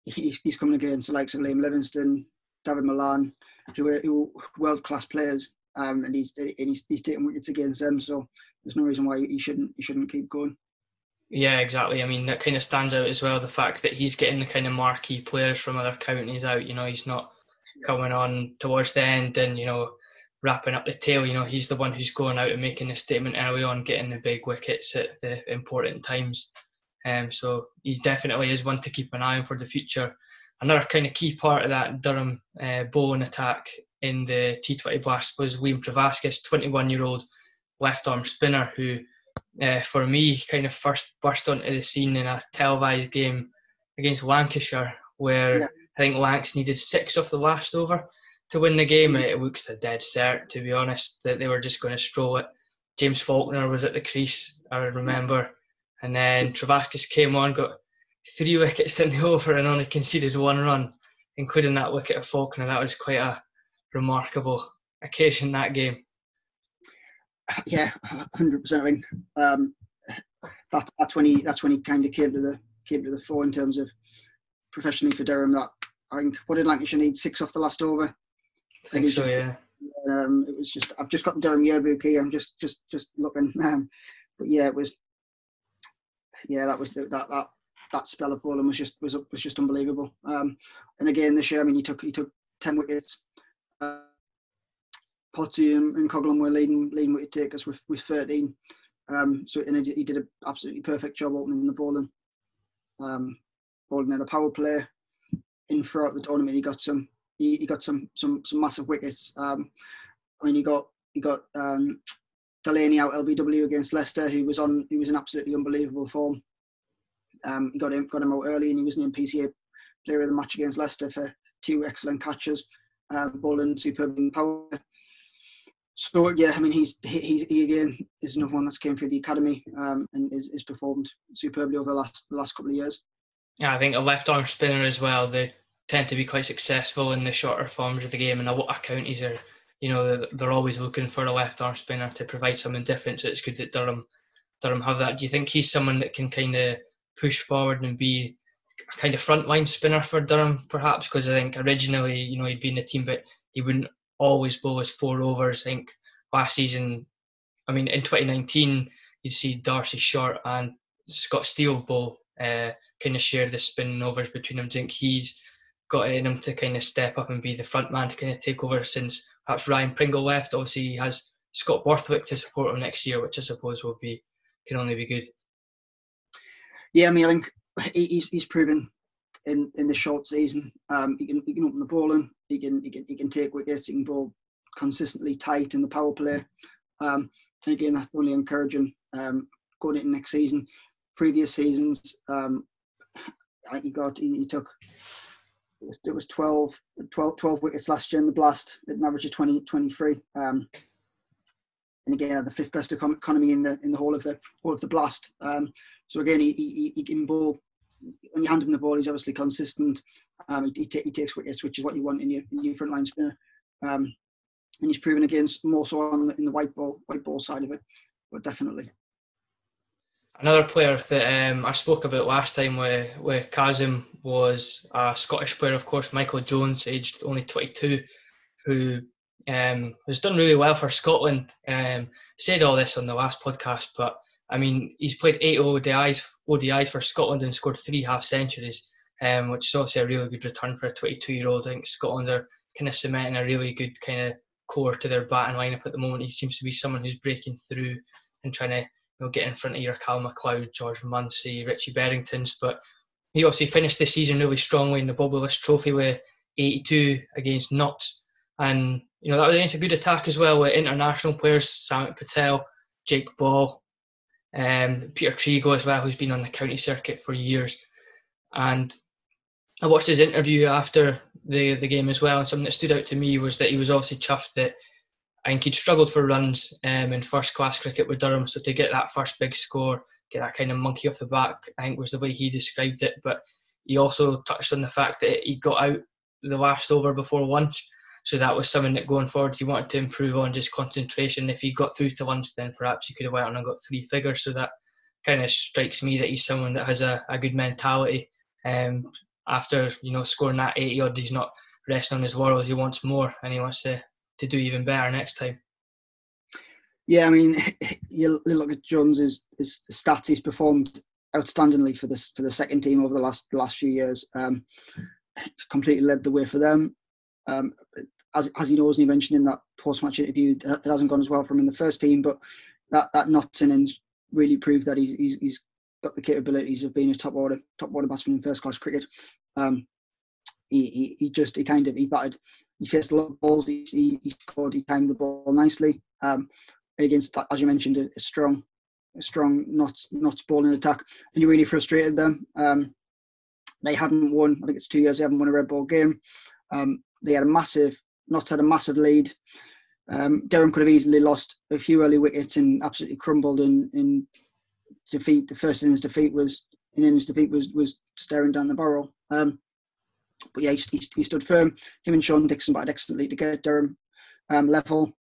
he's, he's coming against the likes of Liam Livingstone, Dawid Malan, who are, who world class players, um, and he's and he's, he's taking wickets against them. So there's no reason why he shouldn't he shouldn't keep going. Yeah, exactly. I mean, that kind of stands out as well. The fact that he's getting the kind of marquee players from other counties out. You know, he's not coming on towards the end and you know wrapping up the tail. You know, he's the one who's going out and making a statement early on, getting the big wickets at the important times. Um, so he definitely is one to keep an eye on for the future. Another kind of key part of that Durham uh, bowling attack in the T20 Blast was Liam Trevaskis, 21 year old left arm spinner, who uh, for me kind of first burst onto the scene in a televised game against Lancashire, where yeah. I think Lancs needed six off the last over to win the game. Mm-hmm. It looked a dead cert, to be honest, that they were just going to stroll it. James Faulkner was at the crease, I remember. And then Trevaskis came on, got three wickets in the over and only conceded one run, including that wicket of Faulkner. That was quite a remarkable occasion that game. Yeah, hundred percent. I mean, um, that, that's when he that's when he kind of came to the came to the fore in terms of professionally for Durham. That I think what did Lancashire need six off the last over. I think so, just, yeah. Um, it was just I've just got the Durham yearbook here. I'm just just just looking. Um, but yeah, it was yeah, that was that that that spell of bowling was just was was just unbelievable. Um, and again this year, I mean, he took he took ten wickets. Uh, Potty and, and were leading leading with takers with with 13. Um, so and he did an absolutely perfect job opening the and um, bowling in the power play. In throughout the tournament, he got some he, he got some some some massive wickets. Um, I mean, he got he got um, Delany out LBW against Leicester, who was on who was in absolutely unbelievable form. Um, he got him got him out early, and he was named PCA Player of the Match against Leicester for two excellent catches, um, bowling superb in power. So yeah, I mean he's he, he again is another one that's came through the academy um, and is, is performed superbly over the last the last couple of years. Yeah, I think a left arm spinner as well. They tend to be quite successful in the shorter forms of the game, and a lot of counties are, you know, they're always looking for a left arm spinner to provide something different. So it's good that Durham Durham have that. Do you think he's someone that can kind of push forward and be a kind of frontline spinner for Durham, perhaps? Because I think originally, you know, he'd be in the team, but he wouldn't always bowl his four overs. I think last season, I mean, in 2019, you'd see D'Arcy Short and Scott Steel bowl uh, kind of share the spinning overs between them. I think he's got in him to kind of step up and be the front man to kind of take over since perhaps Ryan Pringle left. Obviously, he has Scott Borthwick to support him next year, which I suppose will be can only be good. Yeah, I mean, I think he's he's proven in, in the short season. Um, he can he can open the ball in. He can he can he can take wickets. He can bowl consistently tight in the power play. Um, and again, that's only encouraging um, going into next season. Previous seasons, um, he got he, he took it was 12, 12, 12, wickets last year in the blast at an average of 20, 23. Um, and again, the fifth best economy in the in the whole of the whole of the blast. Um, so again, he, he, he can bowl when you hand him the ball, he's obviously consistent. Um, he, he, he, takes wickets, which is what you want in your, in your front line spinner. Um, and he's proven against more so on the, in the white ball white ball side of it, but definitely. Another player that um, I spoke about last time with, with Kazim was a Scottish player, of course, Michael Jones, aged only 22, who um, has done really well for Scotland. Um, said all this on the last podcast, but I mean, he's played eight ODIs, ODIs for Scotland and scored three half centuries, um, which is obviously a really good return for a 22 year old. I think Scotland are kind of cementing a really good kind of core to their batting lineup at the moment. He seems to be someone who's breaking through and trying to you know, get in front of your Cal McLeod, George Munsey, Richie Berringtons. But he obviously finished the season really strongly in the Bob Willis Trophy with 82 against Notts. And, you know, that was against a good attack as well with international players, Samit Patel, Jake Ball, um, Peter Trego as well, who's been on the county circuit for years. And I watched his interview after the, the game as well, and something that stood out to me was that he was obviously chuffed that I think he'd struggled for runs um, in first class cricket with Durham, so to get that first big score, get that kind of monkey off the back, I think was the way he described it. But he also touched on the fact that he got out the last over before lunch, so that was something that going forward he wanted to improve on just concentration. If he got through to lunch, then perhaps he could have went on and got three figures. So that kind of strikes me that he's someone that has a, a good mentality. Um, after you know scoring that 80 odd, he's not resting on his laurels. He wants more, and he wants to to do even better next time. Yeah, I mean, you look at Jones's his stats. He's performed outstandingly for this for the second team over the last the last few years. Um, completely led the way for them. Um, as as he knows, and he mentioned in that post match interview, it hasn't gone as well for him in the first team, but that that innings really proved that he's, he's, he's got the capabilities of being a top order top order batsman in first class cricket. Um, he, he, he just he kind of he batted he faced a lot of balls he, he, he scored he timed the ball nicely um, against as you mentioned a, a strong a strong Notts Notts bowling attack and he really frustrated them um, they hadn't won I think it's two years they haven't won a red ball game um, they had a massive Notts had a massive lead. Um, Durham could have easily lost a few early wickets and absolutely crumbled in, in defeat. The first innings defeat was in innings defeat was was staring down the barrel. Um, but yeah, he, he, stood firm. Him and Sean Dickson batted excellently to get Durham um, level,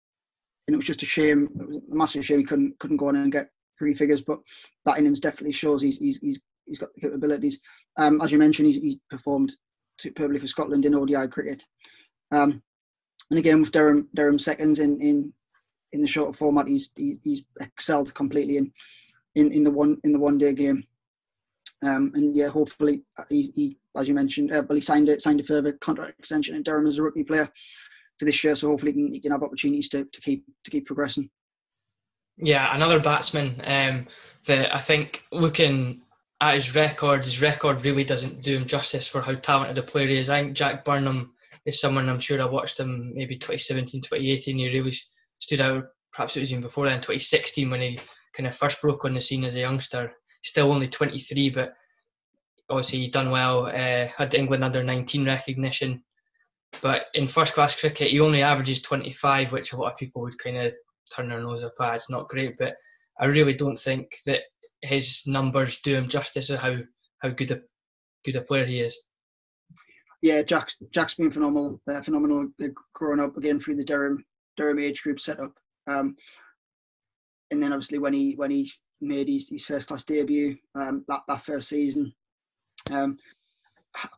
and it was just a shame. It was a massive shame he couldn't couldn't go on and get three figures. But that innings definitely shows he's he's he's, he's got the capabilities. Um, as you mentioned, he's, he's performed superbly for Scotland in ODI cricket. Um, and again with Durham, Durham seconds in in in the shorter format, he's he, he's excelled completely in, in in the one in the one day game. Um, and yeah, hopefully uh, he, he as you mentioned, uh, well he signed it signed a further contract extension in Durham as a rookie player. for this year. So hopefully he can, he can have opportunities to, to keep to keep progressing. Yeah, another batsman um, that I think looking at his record, his record really doesn't do him justice for how talented a player he is. I think Jack Burnham is someone I'm sure I watched him maybe 2017, 2018. He really stood out. Perhaps it was even before then, 2016, when he kind of first broke on the scene as a youngster. Still only 23, but obviously he done well. Uh, had England under 19 recognition, but in first class cricket he only averages 25, which a lot of people would kind of turn their nose up at. It's not great, but I really don't think that his numbers do him justice of how how good a good a player he is. Yeah, Jack Jack's been phenomenal. Uh, phenomenal uh, growing up again through the Durham Durham age group setup. Um, and then obviously when he when he made his, his first class debut um, that that first season, um,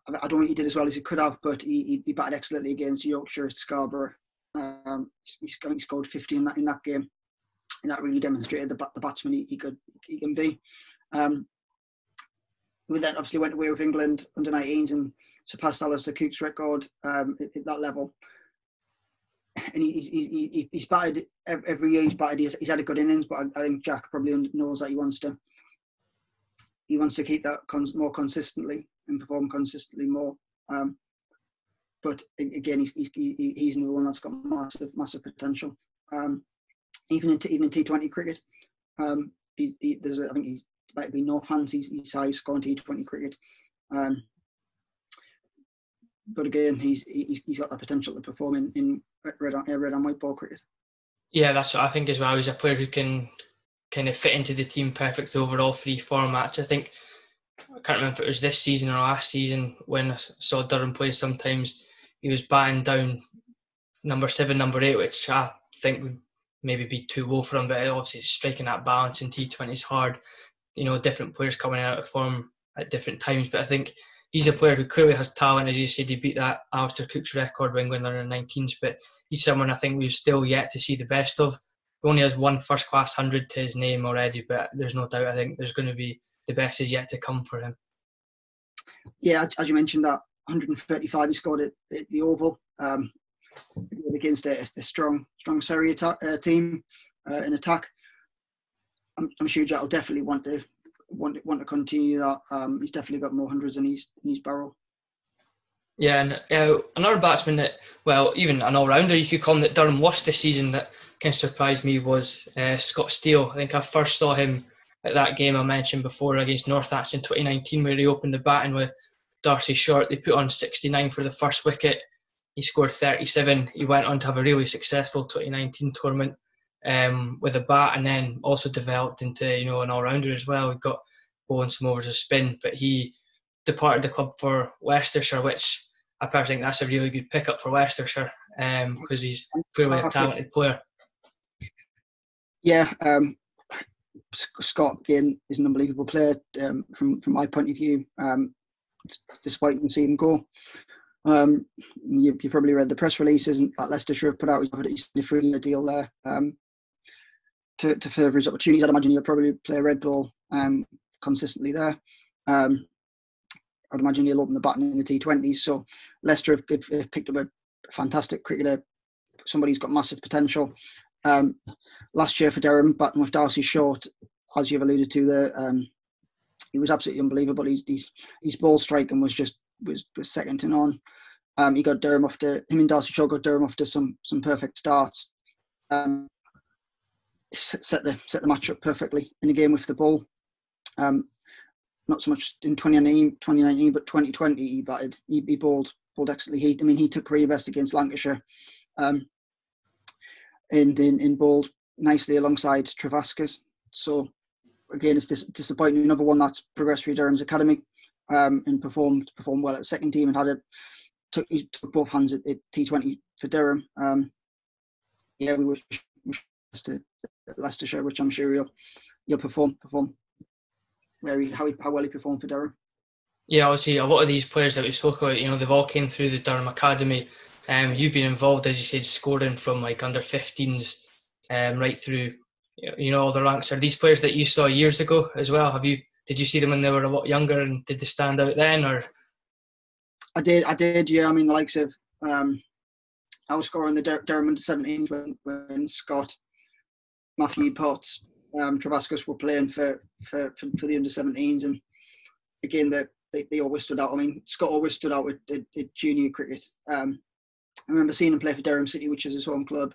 I don't think he did as well as he could have, but he, he batted excellently against Yorkshire at Scarborough. Um, he, he scored 50 in that in that game, and that really demonstrated the, the batsman he, he could he can be. Um, we then obviously went away with England under 19s and surpassed Alastair Cook's record um, at, at, that level. And he, he's, he, he's batted every year. He's batted. He's, he's had a good innings, but I, I, think Jack probably knows that he wants to. He wants to keep that cons- more consistently and perform consistently more. Um, but again, he's, he's, he's another one that's got massive, massive potential. Um, even in even in T20 cricket, um, he's, he, there's a, I think he's might be Northants. He's, he's high scoring T20 cricket. Um, but again, he's, he's he's got the potential to perform in, in red, red and white ball cricket. Yeah, that's what I think as well. He's a player who can kind of fit into the team perfectly over all three formats. I think I can't remember if it was this season or last season when I saw Durham play. Sometimes he was batting down number seven, number eight, which I think would maybe be too low for him. But obviously, striking that balance in T20 is hard. You know, different players coming out of form at different times. But I think he's a player who clearly has talent. As you said, he beat that Alastair Cook's record when under 19s. But he's someone I think we've still yet to see the best of. He only has one first class hundred to his name already, but there's no doubt I think there's going to be the best is yet to come for him. Yeah, as you mentioned, that 135 he scored at, at the Oval um, against a, a, strong, strong Surrey uh, team uh, in attack. I'm, I'm, sure Jack will definitely want to want want to continue that. Um, he's definitely got more hundreds in his in his barrel. Yeah, and another batsman that, well, even an all-rounder you could call him that Durham lost this season that kind of surprised me was uh, Scott Steel. I think I first saw him at that game I mentioned before against Northants in 2019, where he opened the batting with D'Arcy Short. They put on 69 for the first wicket. He scored 37. He went on to have a really successful 2019 tournament um, with a bat, and then also developed into you know an all-rounder as well. He got bowling some overs of spin, but he departed the club for Leicestershire, which I personally think that's a really good pickup for Leicestershire because um, he's clearly a talented player. Yeah, um, Scott again is an unbelievable player um, from from my point of view. Um, despite him seeing him go, um, you, you, probably read the press releases that Leicestershire have put out. He's a free deal there um, to, to further his opportunities. I'd imagine he'll probably play red ball um, consistently there. Um, I'd imagine he'll open the button in the T20s. So Leicester have, have picked up a fantastic cricketer, somebody who's got massive potential. Um, last year for Durham, batting with D'Arcy Short, as you've alluded to there, um, he was absolutely unbelievable. He's, he's, his ball striking was just was, was second to none. Um, he got Durham off to him and D'Arcy Short got Durham off to some some perfect starts. Um, set the set the match up perfectly in the game with the ball. Um, not so much in 2019, 2019 but 2020 he batted. He, he bowled bowled excellently. He, I mean, he took career best against Lancashire. Um, and in, in bowled nicely alongside Trevaskis. So again, it's dis- disappointing. Another one that's progressed through Durham's academy um, and performed performed well at second team and had it took, took both hands at, at T20 for Durham. Um, yeah, we wish, wish to Leicestershire, which I'm sure he'll he'll perform perform very how he, how well he performed for Durham. Yeah, obviously a lot of these players that we spoke about, you know, they've all came through the Durham Academy. Um, you've been involved, as you said, scoring from like under 15s um, right through, you know, all the ranks. Are these players that you saw years ago as well? Have you did you see them when they were a lot younger, and did they stand out then, or? I did, I did, yeah. I mean, the likes of um, I was scoring the Dur- Durham under 17 when, when Scott, Matthew Potts, um, Trevaskis were playing for, for, for, for the under 17s. And again, they, they, they always stood out. I mean, Scott always stood out with, with, with junior cricket. Um, I remember seeing him play for Durham City, which is his home club,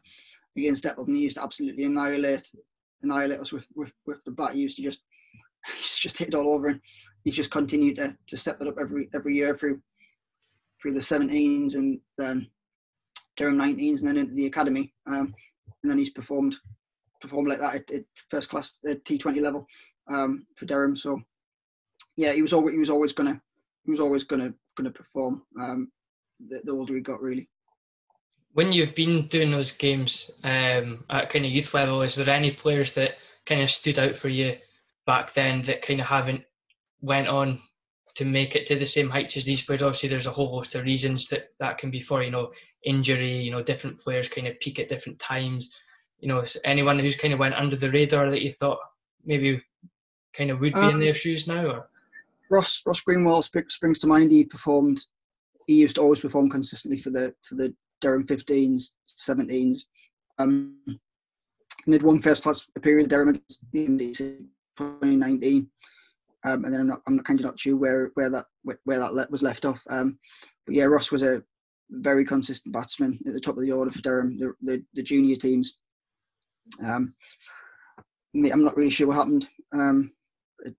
against and he used to absolutely annihilate annihilate us with, with, with the bat. He used to just he used to just hit it all over, and he's just continued to, to step that up every every year through through the 17s and then Durham 19s, and then into the academy, um, and then he's performed performed like that at, at first class at T20 level um, for Durham. So yeah, he was always he was always gonna he was always gonna gonna perform. Um, the, the older he got, really when you've been doing those games um, at kind of youth level, is there any players that kind of stood out for you back then that kind of haven't went on to make it to the same heights as these players? Obviously, there's a whole host of reasons that that can be for. You know, injury. You know, different players kind of peak at different times. You know, anyone who's kind of went under the radar that you thought maybe kind of would be um, in their shoes now, or Ross Ross Greenwell springs to mind. He performed. He used to always perform consistently for the for the Durham 15s, 17s. Um, mid one first class period Durham in 2019, um, and then I'm not, I'm kind of not sure where where that where that was left off. Um, but yeah, Ross was a very consistent batsman at the top of the order for Durham, the, the, the junior teams. Um, I'm not really sure what happened um,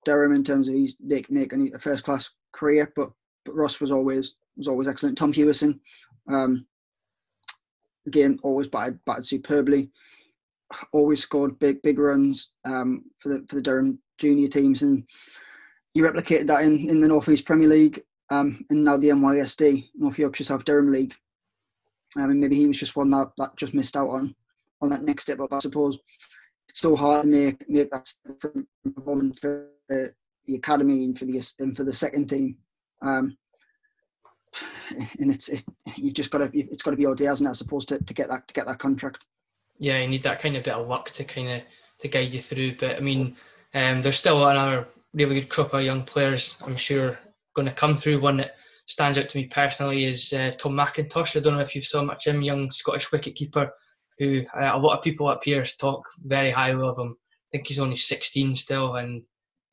Durham in terms of he's make, making a first class career, but but Ross was always was always excellent. Tom Hewison, um, again, always batted, batted superbly. Always scored big big runs um, for the for the Durham junior teams, and he replicated that in, in the North East Premier League um, and now the NYSD North Yorkshire South Durham League. I mean, maybe he was just one that, that just missed out on on that next step up. I suppose it's so hard to make make that from for uh, the academy and for the and for the second team. Um, and it's it, you've just got to it's got to be hasn't it? As opposed to, to get that to get that contract. Yeah, you need that kind of bit of luck to kind of to guide you through. But I mean, um, there's still another really good crop of young players. I'm sure going to come through. One that stands out to me personally is uh, Tom Mackintosh. I don't know if you've saw much him, young Scottish wicketkeeper, who uh, a lot of people up here talk very highly of him. I think he's only 16 still, and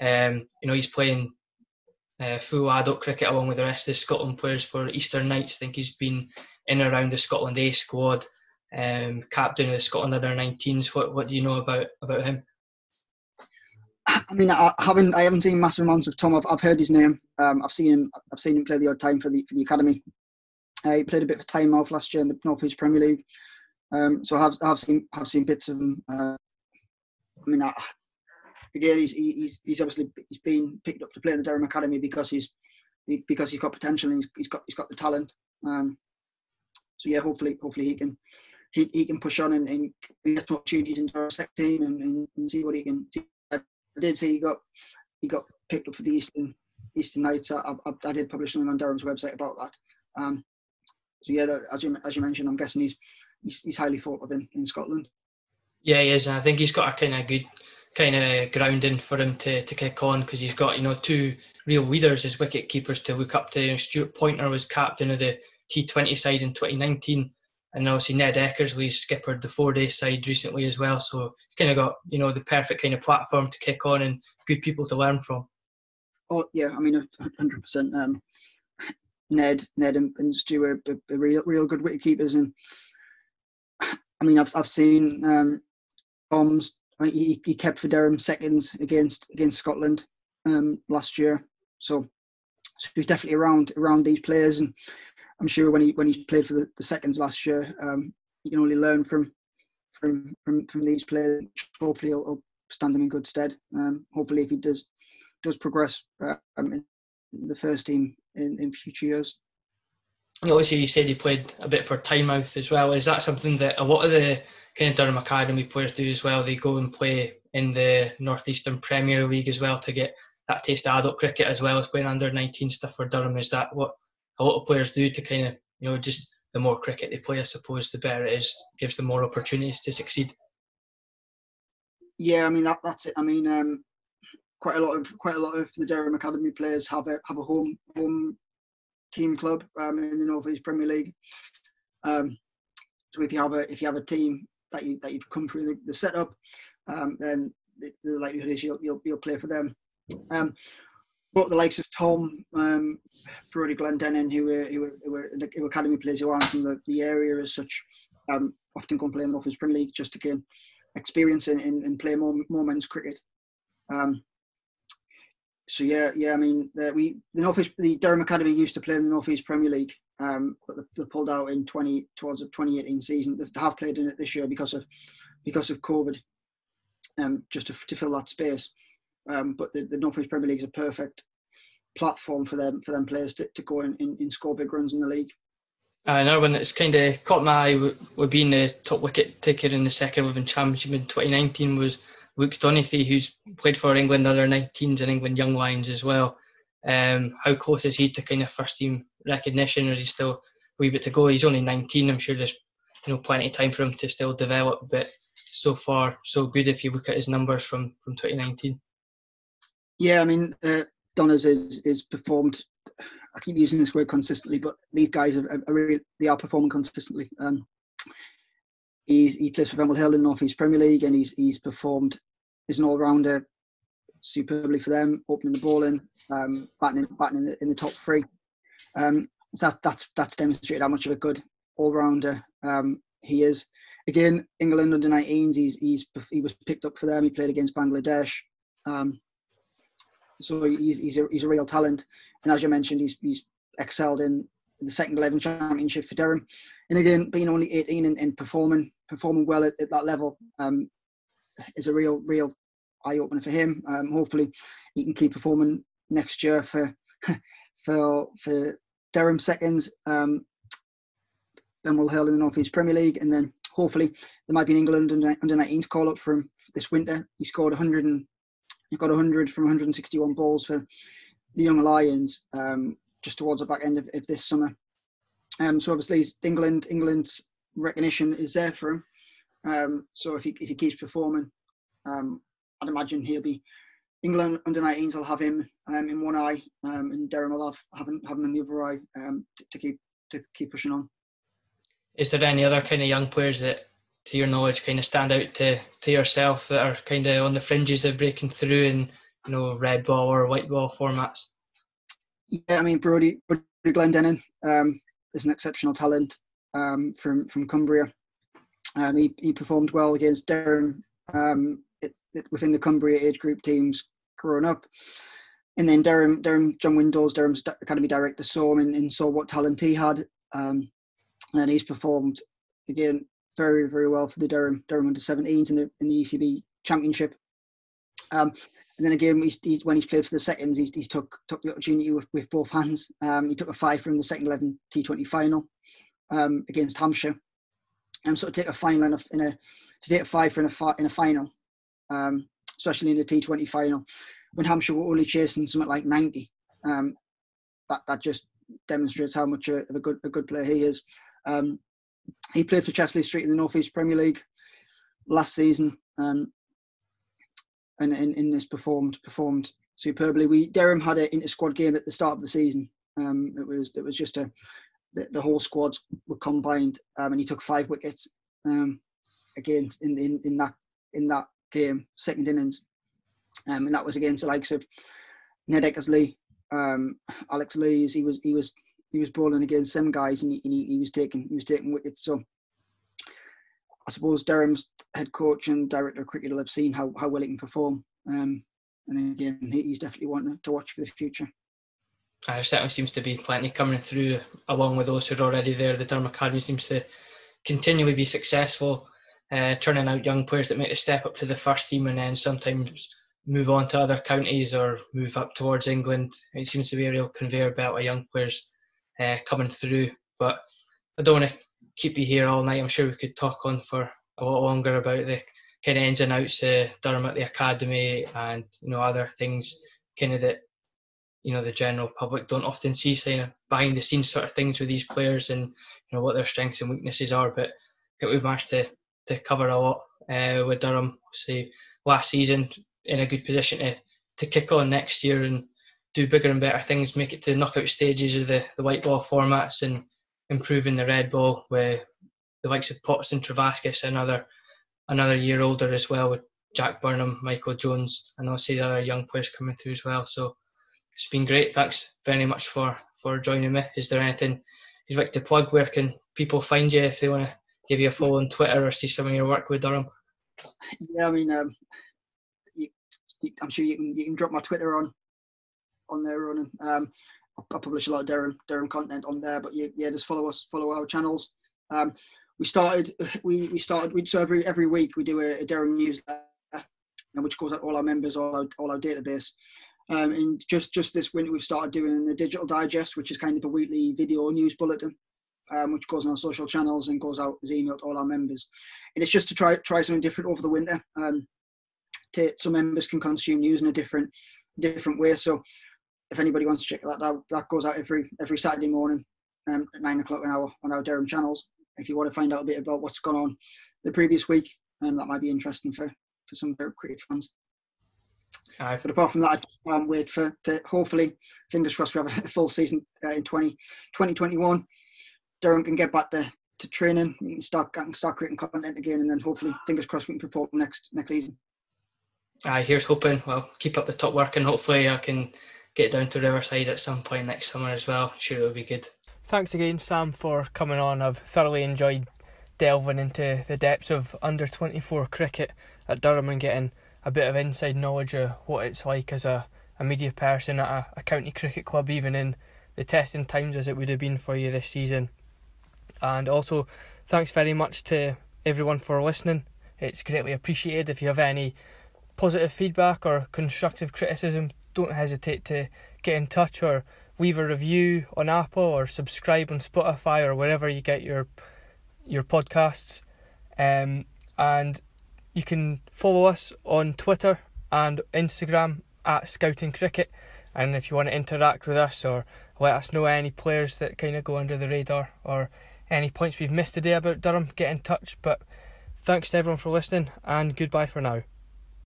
um, you know he's playing uh, full adult cricket along with the rest of the Scotland players for Eastern Knights. I think he's been in and around the Scotland A squad, um, captain of the Scotland under 19s. What what do you know about about him? I mean, I haven't I haven't seen massive amounts of Tom. I've, I've heard his name. Um, I've seen him. I've seen him play the odd time for the for the academy. Uh, he played a bit of time off last year in the North East Premier League. Um, so I have have seen have seen bits of him. Uh, I mean, I, again, he's, he's he's obviously he's been picked up to play in the Durham Academy because he's because he's got potential and he's, he's got he's got the talent. Um, so yeah, hopefully hopefully he can he, he can push on and, and get some opportunities in our second team and, and, see what he can. do. I did see he got he got picked up for the Eastern Eastern Knights. I, I, I did publish something on Durham's website about that. Um, so yeah, as you as you mentioned, I'm guessing he's he's, he's highly thought of in, in Scotland. Yeah, he is. I think he's got a kind of good kind of grounding for him to, to kick on because he's got you know two real leaders as wicket keepers to look up to. You know, Stuart Poynter was captain of the T20 side in 2019, and obviously Ned Eckersley skippered the four day side recently as well. So he's kind of got you know the perfect kind of platform to kick on and good people to learn from. Oh yeah, I mean, hundred percent. Um, Ned, Ned, and, and Stuart are, are real, real good wicket keepers, and I mean, I've I've seen um, Tom's he, he kept for Durham seconds against against Scotland um, last year. So, so he's definitely around around these players, and I'm sure when he when he played for the, the seconds last year, um, you can only learn from from from from these players. Hopefully, he'll, he'll stand him in good stead. Um, hopefully, if he does does progress uh, in the first team in, in future years. Obviously, you said you played a bit for Tynemouth as well. Is that something that a lot of the kind of Durham Academy players do as well. They go and play in the Northeastern Premier League as well to get that taste of adult cricket as well as playing under 19 stuff for Durham. Is that what a lot of players do to kind of, you know, just the more cricket they play, I suppose, the better it is, gives them more opportunities to succeed. Yeah, I mean that, that's it. I mean, um, quite a lot of quite a lot of the Durham Academy players have a have a home home team club um, in the North East Premier League. Um, So if you have a if you have a team that you that you've come through the, the setup, um, then the, the, likelihood is you'll, you'll you'll play for them. Um, but the likes of Tom, um, Brodie Glendening, who were who were, who were, who were academy players who aren't from the, the area as such, um, often come play in the North East Premier League just to gain experience and play more more men's cricket. Um, so yeah, yeah. I mean, uh, we the North East, the Durham Academy used to play in the North East Premier League, um, but they, pulled out in twenty towards the 2018 season. They have played in it this year because of because of COVID, um, just to, to fill that space. Um, but the, the North East Premier League is a perfect platform for them for them players to, to go in, in, in score big runs in the league. I know when it's kind of caught my eye with being the top wicket taker in the second eleven championship in 2019 was Luke Doneathy, who's played for England under 19s and England young lions as well. Um, how close is he to kind of first team recognition, or is he still a wee bit to go? He's only 19. I'm sure there's you know plenty of time for him to still develop, but so far so good if you look at his numbers from from 2019. Yeah, I mean, uh, Donners is is performed. I keep using this word consistently, but these guys are, are really they are performing consistently. Um, he's he plays for Benwell Hill in the North East Premier League, and he's he's performed as an all rounder superbly for them, opening the ball in, um, batting in, batting in the, in the top three. Um, so that's that's that's demonstrated how much of a good all rounder um, he is. Again, England under 19s, he's he's he was picked up for them. He played against Bangladesh. Um, so he's, he's, a, he's a real talent. And as you mentioned, he's, he's excelled in the second 11 championship for Durham. And again, being only 18 and, and performing performing well at, at that level um, is a real, real eye opener for him. Um, hopefully, he can keep performing next year for for for Durham seconds. Um, then we'll Hill in the North East Premier League, and then hopefully there might be an England under, under 19s call up from this winter. He scored 100 and he got 100 from 161 balls for the Young Lions um, just towards the back end of, of this summer. Um, so obviously England England's recognition is there for him. Um, so if he if he keeps performing, um, I'd imagine he'll be England under 19s will have him um, in one eye, um, and Durham will have have him, have him in the other eye to, to keep to keep pushing on. Is there any other kind of young players that to your knowledge, kind of stand out to, to yourself that are kind of on the fringes of breaking through in you know red ball or white ball formats? Yeah, I mean Brodie, Brodie Glendening um, is an exceptional talent um, from from Cumbria. Um, he, he performed well against Durham it, it, within the Cumbria age group teams growing up. And then Durham, Durham, John Windows, Durham's academy director saw him and, and saw what talent he had. Um, and he's performed again very, very well for the Durham Durham under 17s in the in the ECB Championship. Um, and then again, he's, he's, when he's played for the seconds, he's, he's took took the opportunity with, with both hands. Um, he took a five from the second 11 T20 final um, against Hampshire. And um, so to take a final in a, in a to take a five for in a in a final, um, especially in a T20 final, when Hampshire were only chasing something like 90. Um, that that just demonstrates how much of a good a good player he is. Um, he played for Chester-le-Street in the North East Premier League last season, um, and in, in this performed performed superbly. We Durham had an inter squad game at the start of the season. Um, it was it was just a the, the whole squads were combined, um, and he took five wickets um, again in, in in that in that game, second innings, um, and that was against the likes of Ned Eckersley, um, Alex Lees. He was he was he was bowling against some guys and he, and he, he was taking he was taking wickets. So I suppose Durham's head coach and director of cricket will have seen how, how well he can perform. Um, and again, he's definitely one to watch for the future. There certainly seems to be plenty coming through along with those who are already there. The Durham Academy seems to continually be successful, uh, turning out young players that make the step up to the first team and then sometimes move on to other counties or move up towards England. It seems to be a real conveyor belt of young players uh, coming through. But I don't want to keep you here all night. I'm sure we could talk on for a lot longer about the kind of ins and outs of Durham at the academy and you know other things kind of that you know the general public don't often see kind of behind the scenes sort of things with these players and you know what their strengths and weaknesses are. But we've managed to to cover a lot uh, with Durham. Say last season in a good position to to kick on next year and do bigger and better things, make it to knockout stages of the, the white ball formats and improving the red ball with the likes of Potts and Trevaskis, another another year older as well with Jack Burnham, Michael Jones, and also the other young players coming through as well. So it's been great. Thanks very much for for joining me. Is there anything you'd like to plug? Where can people find you if they want to give you a follow on Twitter or see some of your work with Durham? Yeah, I mean, um, you, I'm sure you can you can drop my Twitter on on there, Ronan. Um, I publish a lot of Durham Durham content on there, but yeah, yeah just follow us, follow our channels. Um, we started we we started we so every every week we do a, a Durham newsletter, which goes out all our members, all our all our database. Um, and just just this winter we've started doing the digital digest, which is kind of a weekly video news bulletin, um, which goes on our social channels and goes out as email to all our members. And it's just to try try something different over the winter, um, to so members can consume news in a different different way. So if anybody wants to check that out, that goes out every every Saturday morning um, at nine o'clock on our on our Durham channels. If you want to find out a bit about what's gone on the previous week, and um, that might be interesting for for some very cricket fans. Aye. But apart from that, I just can't wait for to hopefully, fingers crossed, we have a full season uh, in 20, 2021. Durham can get back to, to training, we can start can start creating content again, and then hopefully, fingers crossed, we can perform next next season. Aye, here's hoping. Well, keep up the top work, and hopefully, I can get down to Riverside at some point next summer as well. Sure, it'll be good. Thanks again, Sam, for coming on. I've thoroughly enjoyed delving into the depths of under 24 cricket at Durham and getting a bit of inside knowledge of what it's like as a, a media person at a, a county cricket club, even in the testing times as it would have been for you this season. And also, thanks very much to everyone for listening. It's greatly appreciated. If you have any positive feedback or constructive criticism, don't hesitate to get in touch or leave a review on Apple or subscribe on Spotify or wherever you get your your podcasts. Um, and you can follow us on Twitter and Instagram at Scouting Cricket. And if you want to interact with us or let us know any players that kind of go under the radar or any points we've missed today about Durham, get in touch. But thanks to everyone for listening and goodbye for now.